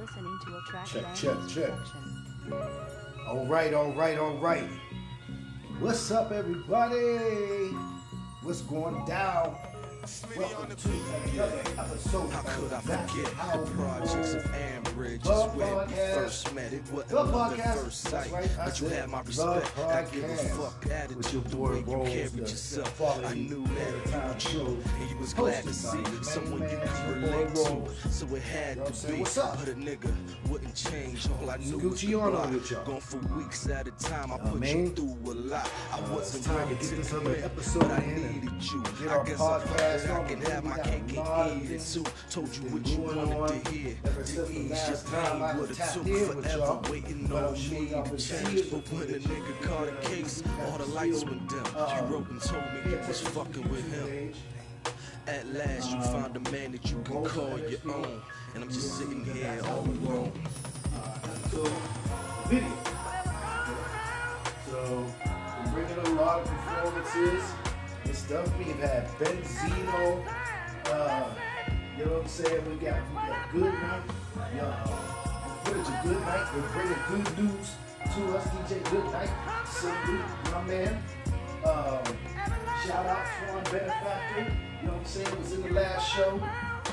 listening to a track Check, check, check. All right, all right, all right. What's up, everybody? What's going down? Welcome to another episode How could I forget the projects of Ambridge is where we first met. It wasn't love at first sight, right, but you had my respect. I give a fuck attitude With your boy you carried yourself. I knew that show. you and you was glad to see someone you could relate to. So it had to be, What's up? but a nigga wouldn't change. All I knew was the block. Gone for weeks at a time. I put you through a lot. I Uh, wasn't to ready get to this other commit, episode but I needed you. get I guess I that I can have my cake a and eat it too. Told you what you wanted to hear. To ease your pain would've tapped took with forever waiting on me to change. But when a nigga caught a case, all the lights went dim. You wrote and told me you was fucking with him. At last, you found a man that you can call your own. And I'm just sitting here all alone. So, video. So, a lot of performances and stuff. We've had Benzino. Uh, you know what I'm saying? We got, we got Good Night. Uh, footage of Good Night. We're bringing good news to us. DJ Good Night. Salute, my man. Um, shout out Swan Benefactor. You know what I'm saying? It Was in the last show.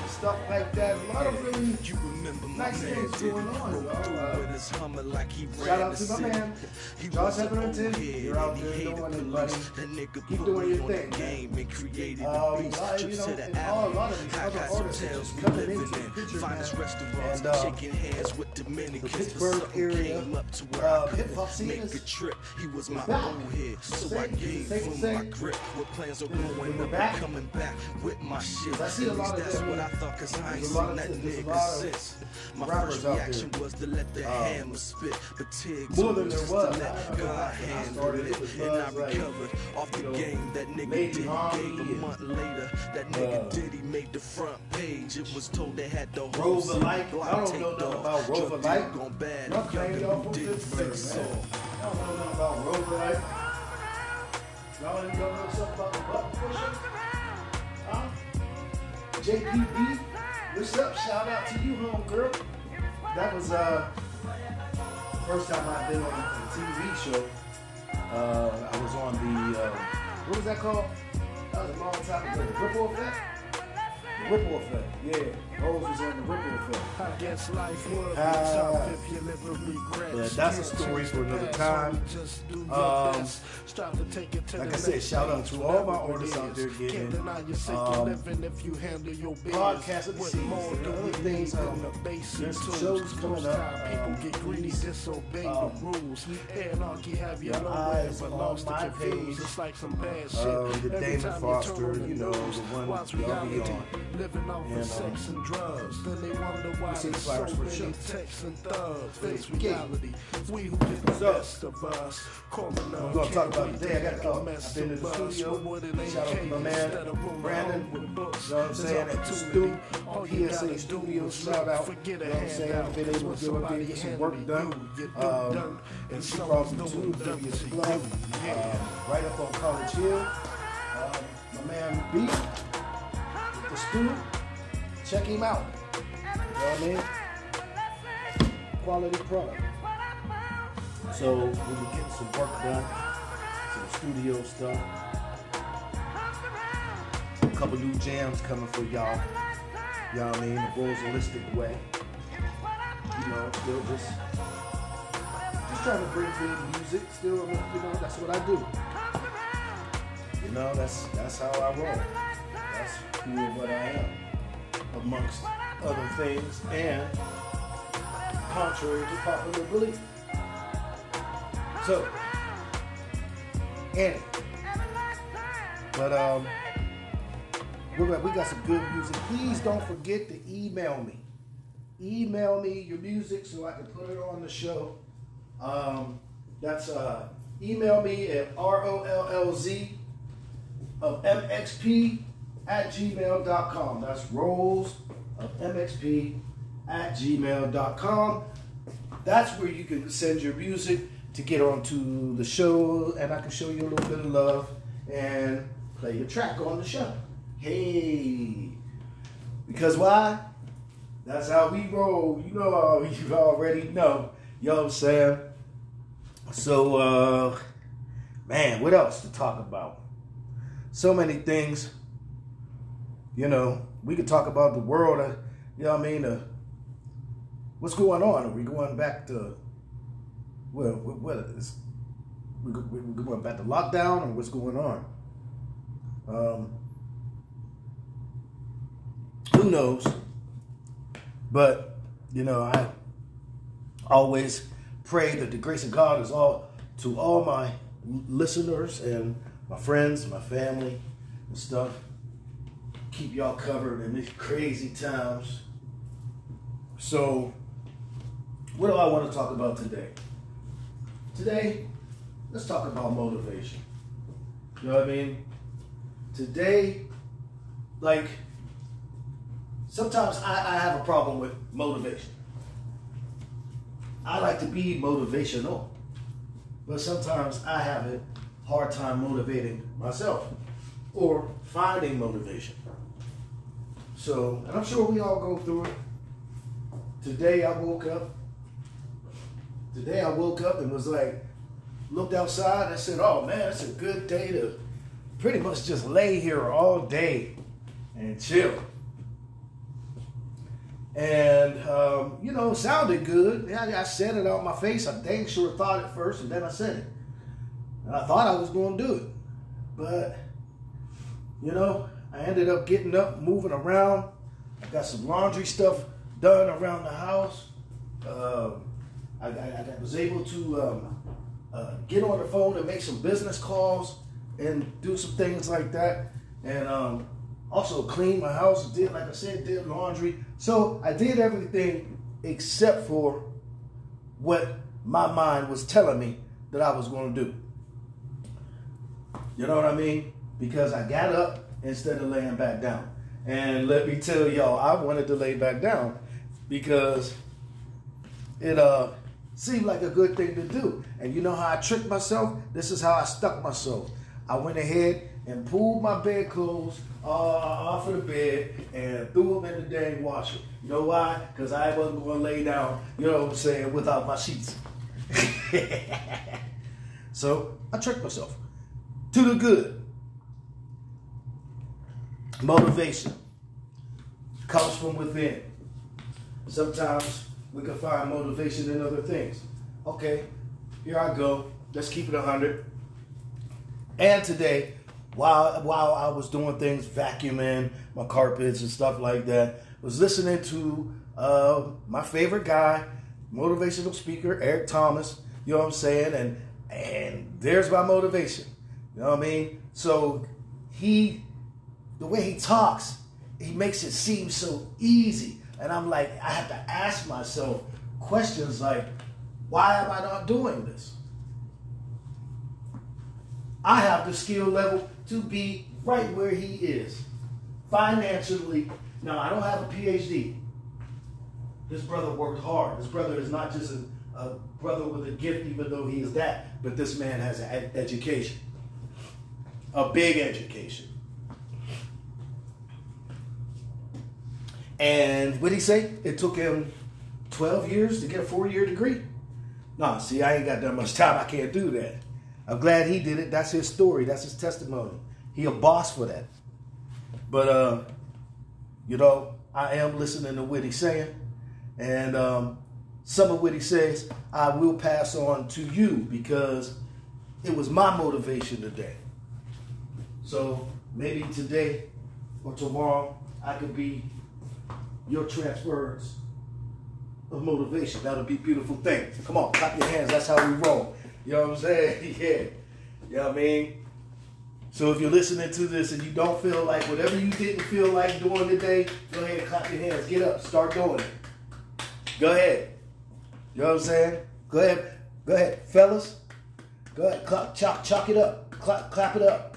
Stuff like that. A lot of really You remember my Nice things going on, y'all. Uh, with his Hummer like he Shout out to my man, He Josh was a Hetherington. old You're out he there hated doing it, buddy. That nigga Keep put doing your thing, the man. game and created Um, the a lot you know, and all- a lot of these I other artists tales just we coming into the in. picture, Finest man. And, uh, shaking hands with Dominicans. the Pittsburgh area, came up to where uh, hip-hop scene is- a trip. He was my back. old head, so I Say- gave say- him say- my grip. With plans of growing up back. and coming back with my shit. I see a lot of that's what I thought, cause I ain't seen that nigga since. My first reaction was to let the Um, hammer spit, but Tig more than there was. to I- I God handle it. And I recovered off the game that nigga did a month later. That nigga uh, Diddy made the front page. It was told they had the whole Rover city Light. block I don't taped know nothing off. about Rover Drug Light. deal gone bad. Y'all and claim young y'all from did man. off. I don't know nothing about Rover Light. Y'all ain't gonna know something about the button pusher? JPB, what's up? Shout out to you, homegirl. That was uh first time I've been on a TV show. Uh, I was on the uh, what was that called? That was a long time ago. The Ripple Effect. The Ripple Effect. Yeah, Rose was on the Ripple Effect. I guess life would be Ah. tough if you live with regrets. Yeah, that's a story for another time. just do your Um, best. To take it to like the I said, shout out to all my artists out there getting Can't deny you're sick um, of living if you handle your business. podcast of the What season. more There do are we other things, um, the there's some shows coming up, people um, get greedy, disobey um, the rules. Anarchy have you your eyes but on lost my page. It's like some bad shit. Um, the Damon Foster, you know, the one y'all be on. Living off of sex and drugs. Then they wonder why there's so many texts and thugs. Face reality. We who get the So, best of us. Calling I'm gonna talk about today. I got to uh, I've been in the studio. Shout out to my man Brandon. You know what I'm saying? At the stu PSA Studios. Shout out. You know what I'm saying? I've been able to do it, get some work done. Um, and she brought me to the previous club, right up on College Hill. Um, my man B, with the stu. Check him out. You know what I mean? Quality product. So we were getting some work done, some studio stuff. A couple new jams coming for y'all. Y'all I mean? The Roselistic way. You know, still just just trying to bring good music. Still, you know, that's what I do. You know, that's that's how I roll. Who and what I am, amongst other things, and contrary to popular belief. So, Annie. But um, we got, we got some good music. Please don't forget to email me. Email me your music so I can put it on the show. Um, that's uh, email me at rollz of mxp at gmail.com. That's rolls of mxp at gmail.com. That's where you can send your music to get onto the show, and I can show you a little bit of love and play your track on the show. Hey, because why? That's how we roll. You know, you already know. You know saying? So, uh, man, what else to talk about? So many things. You know, we could talk about the world. Uh, you know what I mean? Uh, what's going on? Are we going back to, well, what, what is, we, we going back to lockdown or what's going on? Um, who knows? But, you know, I always pray that the grace of God is all to all my listeners and my friends, my family, and stuff. Keep y'all covered in these crazy times. So, what do I want to talk about today? Today, let's talk about motivation. You know what I mean? Today, like, sometimes I, I have a problem with motivation. I like to be motivational, but sometimes I have a hard time motivating myself or finding motivation. So, and I'm sure we all go through it. Today I woke up. Today I woke up and was like, looked outside and said, oh man, it's a good day to pretty much just lay here all day and chill. And, um, you know, sounded good. I, I said it on my face. I dang sure thought it first, and then I said it. And I thought I was going to do it. But, you know, I ended up getting up, moving around. I got some laundry stuff done around the house. Um, I, I, I, was able to um, uh, get on the phone and make some business calls and do some things like that. And um, also cleaned my house, did, like I said, did laundry. So I did everything except for what my mind was telling me that I was going to do. You know what I mean? Because I got up instead of laying back down. And let me tell y'all, I wanted to lay back down because it uh seemed like a good thing to do. And you know how I tricked myself? This is how I stuck myself. I went ahead and pulled my bed clothes uh, off of the bed and threw them in the dang washer. You know why? Because I wasn't going to lay down, you know what I'm saying, without my sheets. so I tricked myself to the good. Motivation comes from within. Sometimes we can find motivation in other things. Okay, here I go. Let's keep it 100. And today, while while I was doing things, vacuuming my carpets and stuff like that, was listening to uh, my favorite guy, motivational speaker Eric Thomas. You know what I'm saying? And and there's my motivation. You know what I mean? So he, the way he talks, he makes it seem so easy. And I'm like, I have to ask myself questions like, why am I not doing this? I have the skill level to be right where he is. Financially, now I don't have a PhD. This brother worked hard. This brother is not just a, a brother with a gift, even though he is that, but this man has an ed- education, a big education. And what did he say? It took him 12 years to get a four year degree. No, see, I ain't got that much time. I can't do that. I'm glad he did it. That's his story. That's his testimony. He a boss for that. But uh, you know, I am listening to what he's saying, and um, some of what he says I will pass on to you because it was my motivation today. So maybe today or tomorrow I could be your transference of motivation. That'll be beautiful thing. Come on, clap your hands. That's how we roll. You know what I'm saying? yeah. You know what I mean? So if you're listening to this and you don't feel like whatever you didn't feel like doing today, go ahead and clap your hands. Get up. Start doing it. Go ahead. You know what I'm saying? Go ahead. Go ahead. Fellas, go ahead. Clap, chalk, chalk it up. Clap, clap it up.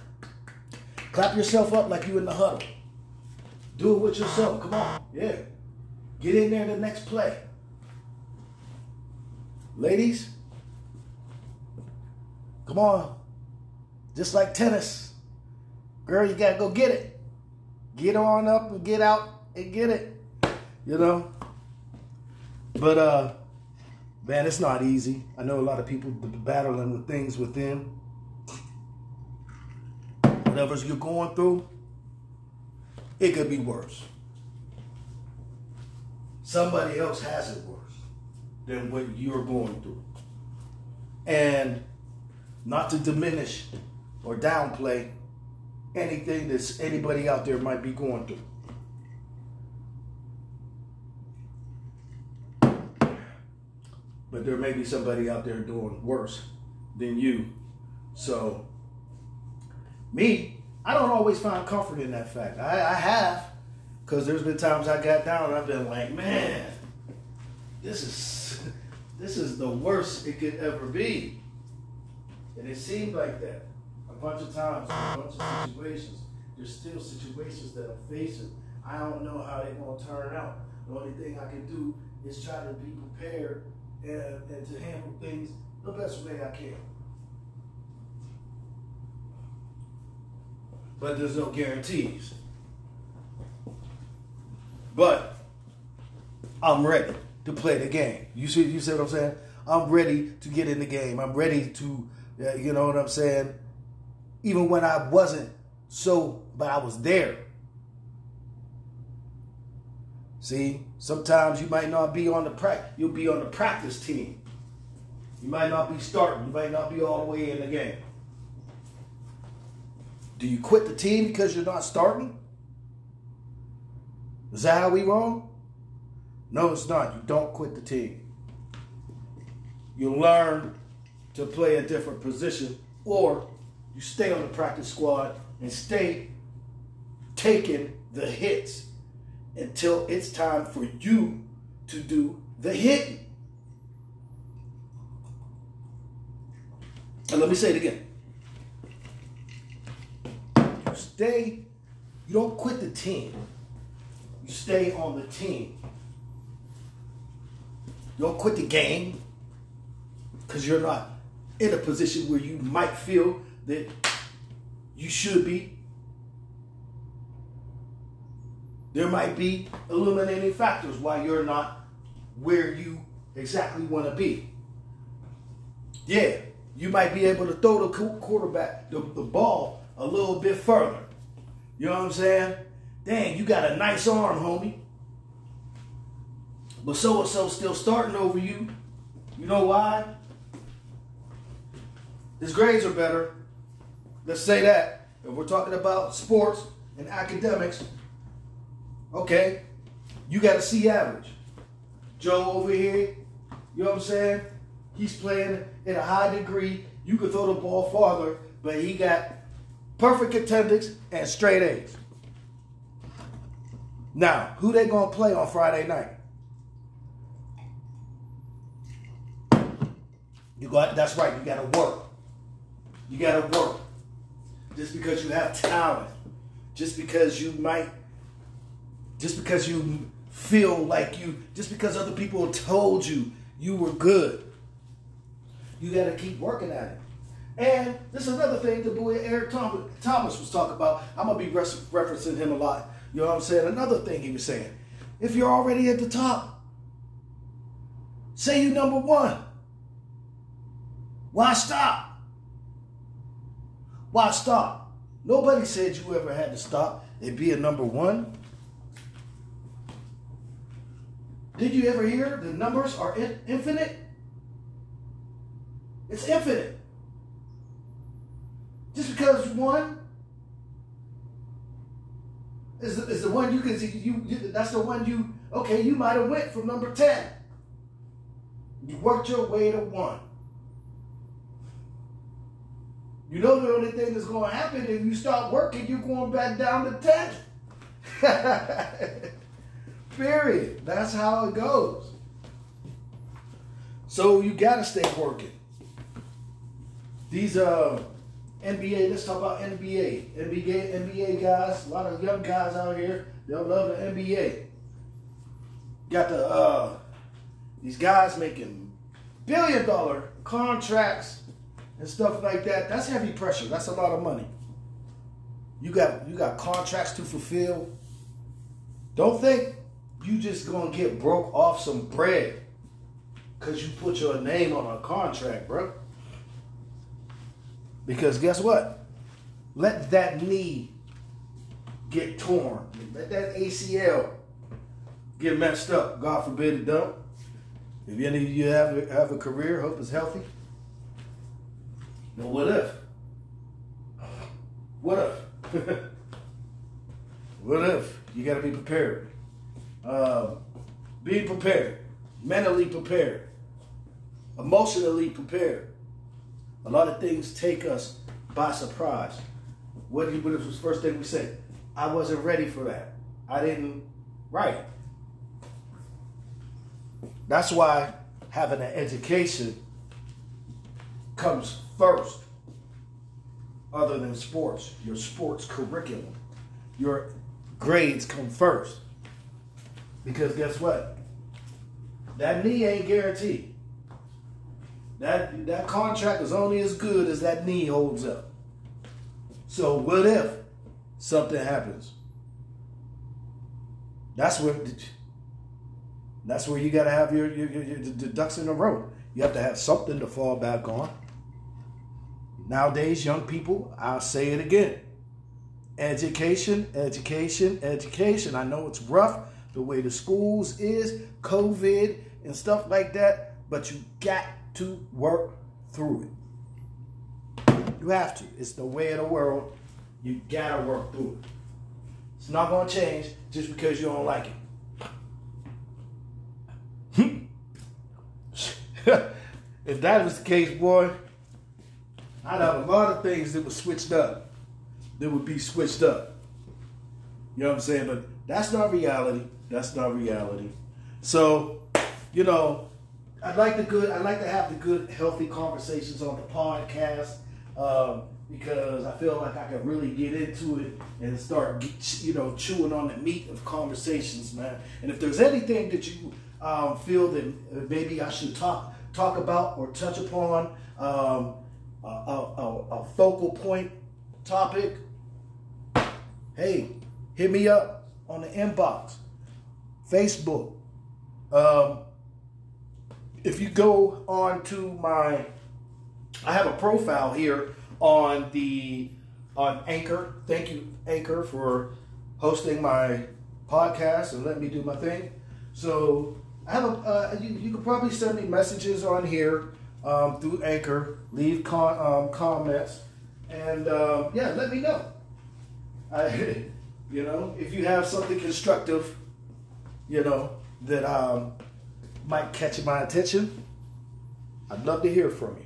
Clap yourself up like you in the huddle. Do it with yourself. Come on. Yeah. Get in there the next play. Ladies, Come on. Just like tennis. Girl, you gotta go get it. Get on up and get out and get it. You know? But uh, man, it's not easy. I know a lot of people battling with things within. Whatever you're going through, it could be worse. Somebody else has it worse than what you're going through. And not to diminish or downplay anything that anybody out there might be going through. But there may be somebody out there doing worse than you. So, me, I don't always find comfort in that fact. I, I have, because there's been times I got down and I've been like, man, this is this is the worst it could ever be. And it seemed like that a bunch of times, a bunch of situations. There's still situations that I'm facing. I don't know how they're gonna turn out. The only thing I can do is try to be prepared and, and to handle things the best way I can. But there's no guarantees. But I'm ready to play the game. You see, you see what I'm saying? I'm ready to get in the game. I'm ready to, uh, you know what I'm saying? Even when I wasn't so, but I was there. See, sometimes you might not be on the practice. You'll be on the practice team. You might not be starting. You might not be all the way in the game. Do you quit the team because you're not starting? Is that how we roll? No, it's not. You don't quit the team. You learn to play a different position, or you stay on the practice squad and stay taking the hits until it's time for you to do the hitting. And let me say it again. You stay, you don't quit the team. You stay on the team. You don't quit the game because you're not in a position where you might feel that you should be. There might be illuminating factors why you're not where you exactly want to be. Yeah, you might be able to throw the quarterback, the, the ball, a little bit further. You know what I'm saying? Dang, you got a nice arm, homie. But so and so still starting over you. You know why? His grades are better. Let's say that. If we're talking about sports and academics, okay, you got a C average. Joe over here, you know what I'm saying? He's playing in a high degree. You could throw the ball farther, but he got perfect attendance and straight A's. Now, who they gonna play on Friday night? You got that's right, you gotta work. You gotta work. Just because you have talent, just because you might, just because you feel like you, just because other people told you you were good, you gotta keep working at it. And this is another thing the boy Eric Thomas was talking about. I'm gonna be referencing him a lot. You know what I'm saying? Another thing he was saying. If you're already at the top, say you number one. Why stop? Why stop? Nobody said you ever had to stop and be a number one. Did you ever hear the numbers are in- infinite? It's infinite. Just because one is the, is the one you can see, you, you that's the one you okay. You might have went from number ten. You worked your way to one. You know the only thing that's going to happen if you start working, you're going back down to 10. Period. That's how it goes. So you got to stay working. These uh, NBA, let's talk about NBA. NBA, NBA guys, a lot of young guys out here, they'll love the NBA. Got the uh, these guys making billion dollar contracts and stuff like that, that's heavy pressure. That's a lot of money. You got you got contracts to fulfill. Don't think you just gonna get broke off some bread because you put your name on a contract, bro. Because guess what? Let that knee get torn. Let that ACL get messed up. God forbid it don't. If any of you have have a career, hope it's healthy. But what if? What if? what if? You got to be prepared. Uh, be prepared, mentally prepared, emotionally prepared. A lot of things take us by surprise. What, what was the first thing we said? I wasn't ready for that. I didn't. Right. That's why having an education comes first, other than sports. Your sports curriculum, your grades come first. Because guess what? That knee ain't guaranteed. That that contract is only as good as that knee holds up. So what if something happens? That's where that's where you got to have your, your, your, your ducks in a row. You have to have something to fall back on. Nowadays, young people, I'll say it again. Education, education, education. I know it's rough the way the schools is, COVID and stuff like that, but you got to work through it. You have to. It's the way of the world. You gotta work through it. It's not gonna change just because you don't like it. if that was the case, boy, I'd have a lot of things that were switched up. That would be switched up. You know what I'm saying? But that's not reality. That's not reality. So, you know, I'd like the good. I like to have the good, healthy conversations on the podcast um, because I feel like I can really get into it and start, you know, chewing on the meat of conversations, man. And if there's anything that you um, feel that maybe I should talk talk about or touch upon, um, a, a, a focal point topic, hey, hit me up on the inbox, Facebook. Um, if you go on to my, I have a profile here on the on Anchor. Thank you, Anchor, for hosting my podcast and letting me do my thing. So I have a. Uh, you, you can probably send me messages on here um, through Anchor. Leave con- um, comments and um, yeah, let me know. I, you know, if you have something constructive, you know that um, might catch my attention, I'd love to hear from you.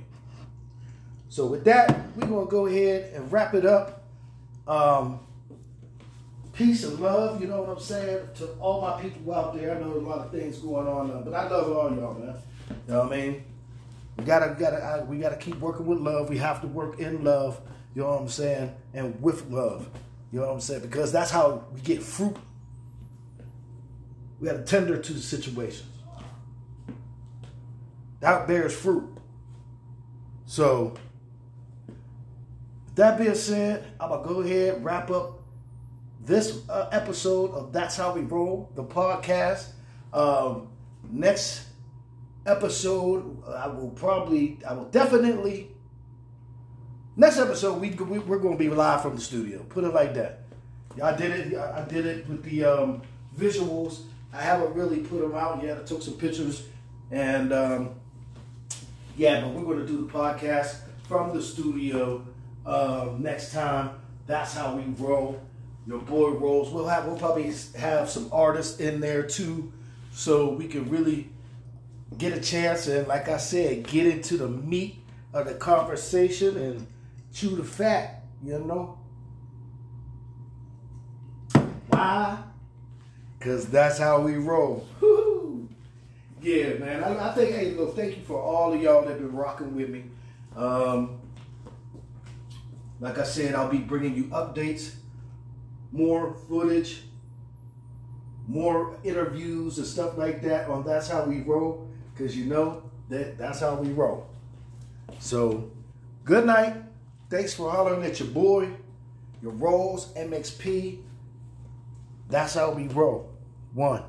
So with that, we're gonna go ahead and wrap it up. Um, peace and love, you know what I'm saying, to all my people out there. I know a lot of things going on, uh, but I love all y'all, man. You know what I mean? We gotta, gotta, I, we gotta keep working with love. We have to work in love. You know what I'm saying, and with love. You know what I'm saying, because that's how we get fruit. We gotta tender to the situations. That bears fruit. So, that being said, I'm gonna go ahead wrap up this uh, episode of That's How We Roll, the podcast. Um, next episode, I will probably, I will definitely. Next episode, we, we we're going to be live from the studio. Put it like that. I did it. I did it with the um, visuals. I haven't really put them out yet. I took some pictures, and um, yeah, but we're going to do the podcast from the studio uh, next time. That's how we roll. Your boy rolls. We'll have we'll probably have some artists in there too, so we can really get a chance and, like I said, get into the meat of the conversation and chew the fat. You know why? Cause that's how we roll. Woo-hoo. Yeah, man. I, I think. Hey, look. Thank you for all of y'all that have been rocking with me. Um, like I said, I'll be bringing you updates, more footage, more interviews and stuff like that on That's How We Roll, because you know that that's how we roll. So, good night. Thanks for hollering at your boy, your rolls, MXP. That's how we roll. One.